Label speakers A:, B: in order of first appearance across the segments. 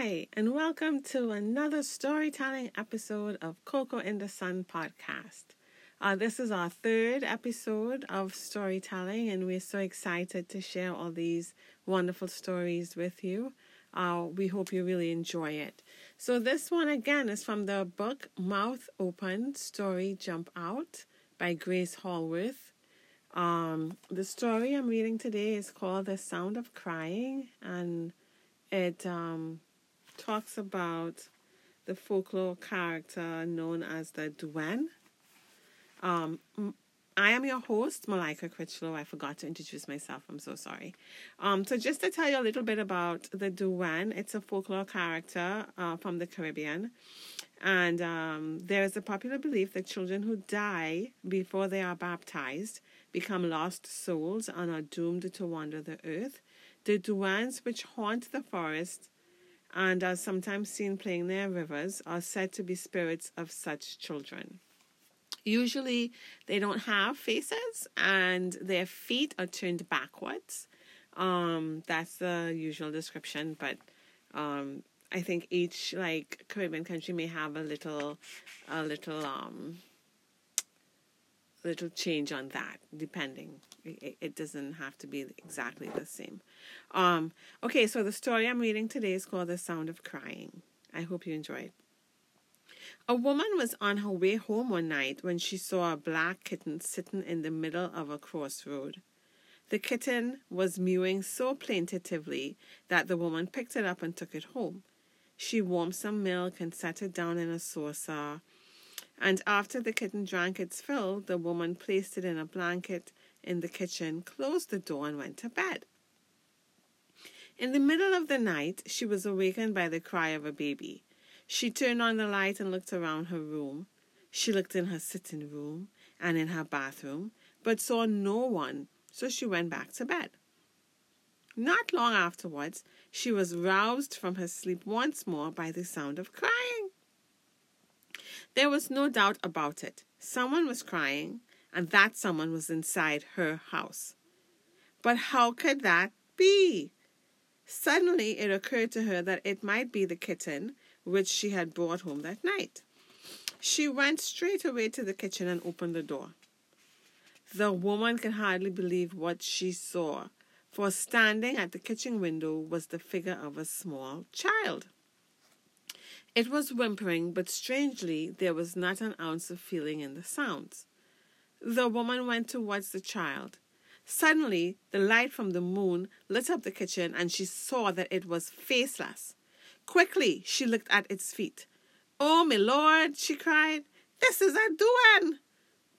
A: Hi, and welcome to another storytelling episode of Coco in the Sun podcast. Uh, this is our third episode of storytelling, and we're so excited to share all these wonderful stories with you. Uh, we hope you really enjoy it. So, this one again is from the book Mouth Open Story Jump Out by Grace Hallworth. Um, the story I'm reading today is called The Sound of Crying, and it um, talks about the folklore character known as the Douen. Um, I am your host, Malika Critchlow. I forgot to introduce myself. I'm so sorry. Um, so just to tell you a little bit about the Douen, it's a folklore character uh, from the Caribbean. And um, there is a popular belief that children who die before they are baptized become lost souls and are doomed to wander the earth. The Douens, which haunt the forest and are sometimes seen playing near rivers, are said to be spirits of such children. Usually, they don't have faces and their feet are turned backwards. Um, that's the usual description, but um, I think each like Caribbean country may have a little, a little um, little change on that, depending. It, it, doesn't have to be exactly the same. Um, okay, so the story I'm reading today is called The Sound of Crying. I hope you enjoy it. A woman was on her way home one night when she saw a black kitten sitting in the middle of a crossroad. The kitten was mewing so plaintively that the woman picked it up and took it home. She warmed some milk and set it down in a saucer and after the kitten drank its fill, the woman placed it in a blanket in the kitchen, closed the door, and went to bed. In the middle of the night, she was awakened by the cry of a baby. She turned on the light and looked around her room. She looked in her sitting room and in her bathroom, but saw no one, so she went back to bed. Not long afterwards, she was roused from her sleep once more by the sound of crying. There was no doubt about it. Someone was crying, and that someone was inside her house. But how could that be? Suddenly it occurred to her that it might be the kitten which she had brought home that night. She went straight away to the kitchen and opened the door. The woman could hardly believe what she saw, for standing at the kitchen window was the figure of a small child. It was whimpering, but strangely, there was not an ounce of feeling in the sounds. The woman went towards the child. Suddenly, the light from the moon lit up the kitchen, and she saw that it was faceless. Quickly, she looked at its feet. Oh, my lord, she cried, this is a douen.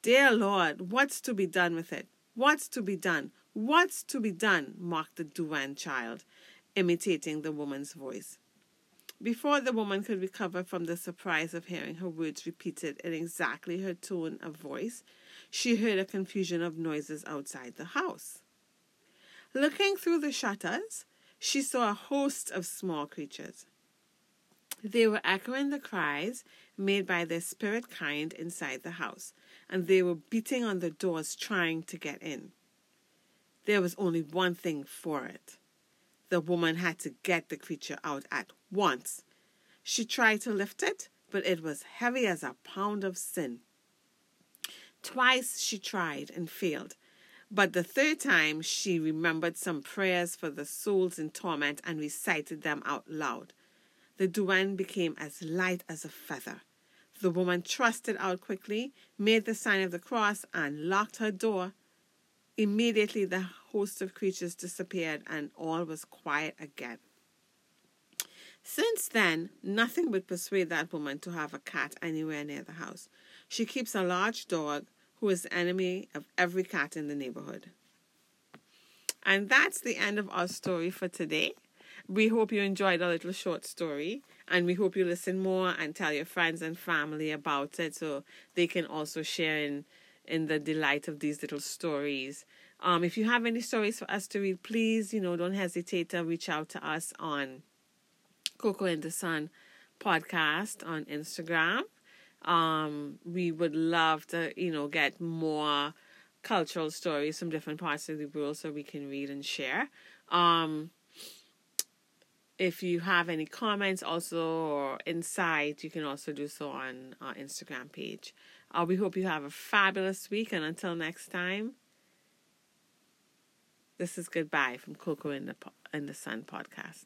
A: Dear Lord, what's to be done with it? What's to be done? What's to be done? mocked the douen child, imitating the woman's voice. Before the woman could recover from the surprise of hearing her words repeated in exactly her tone of voice, she heard a confusion of noises outside the house. Looking through the shutters, she saw a host of small creatures. They were echoing the cries made by their spirit kind inside the house, and they were beating on the doors trying to get in. There was only one thing for it the woman had to get the creature out at once. She tried to lift it, but it was heavy as a pound of sin. Twice she tried and failed, but the third time she remembered some prayers for the souls in torment and recited them out loud. The douen became as light as a feather. The woman thrust it out quickly, made the sign of the cross, and locked her door. Immediately the host of creatures disappeared and all was quiet again. Since then, nothing would persuade that woman to have a cat anywhere near the house. She keeps a large dog who is the enemy of every cat in the neighborhood. And that's the end of our story for today. We hope you enjoyed our little short story and we hope you listen more and tell your friends and family about it so they can also share in in the delight of these little stories. Um, if you have any stories for us to read, please, you know, don't hesitate to reach out to us on Coco and the Sun podcast on Instagram. Um, we would love to, you know, get more cultural stories from different parts of the world so we can read and share. Um, if you have any comments also or insight, you can also do so on our Instagram page. Uh, we hope you have a fabulous week, and until next time. This is Goodbye from Coco and the, po- and the Sun podcast.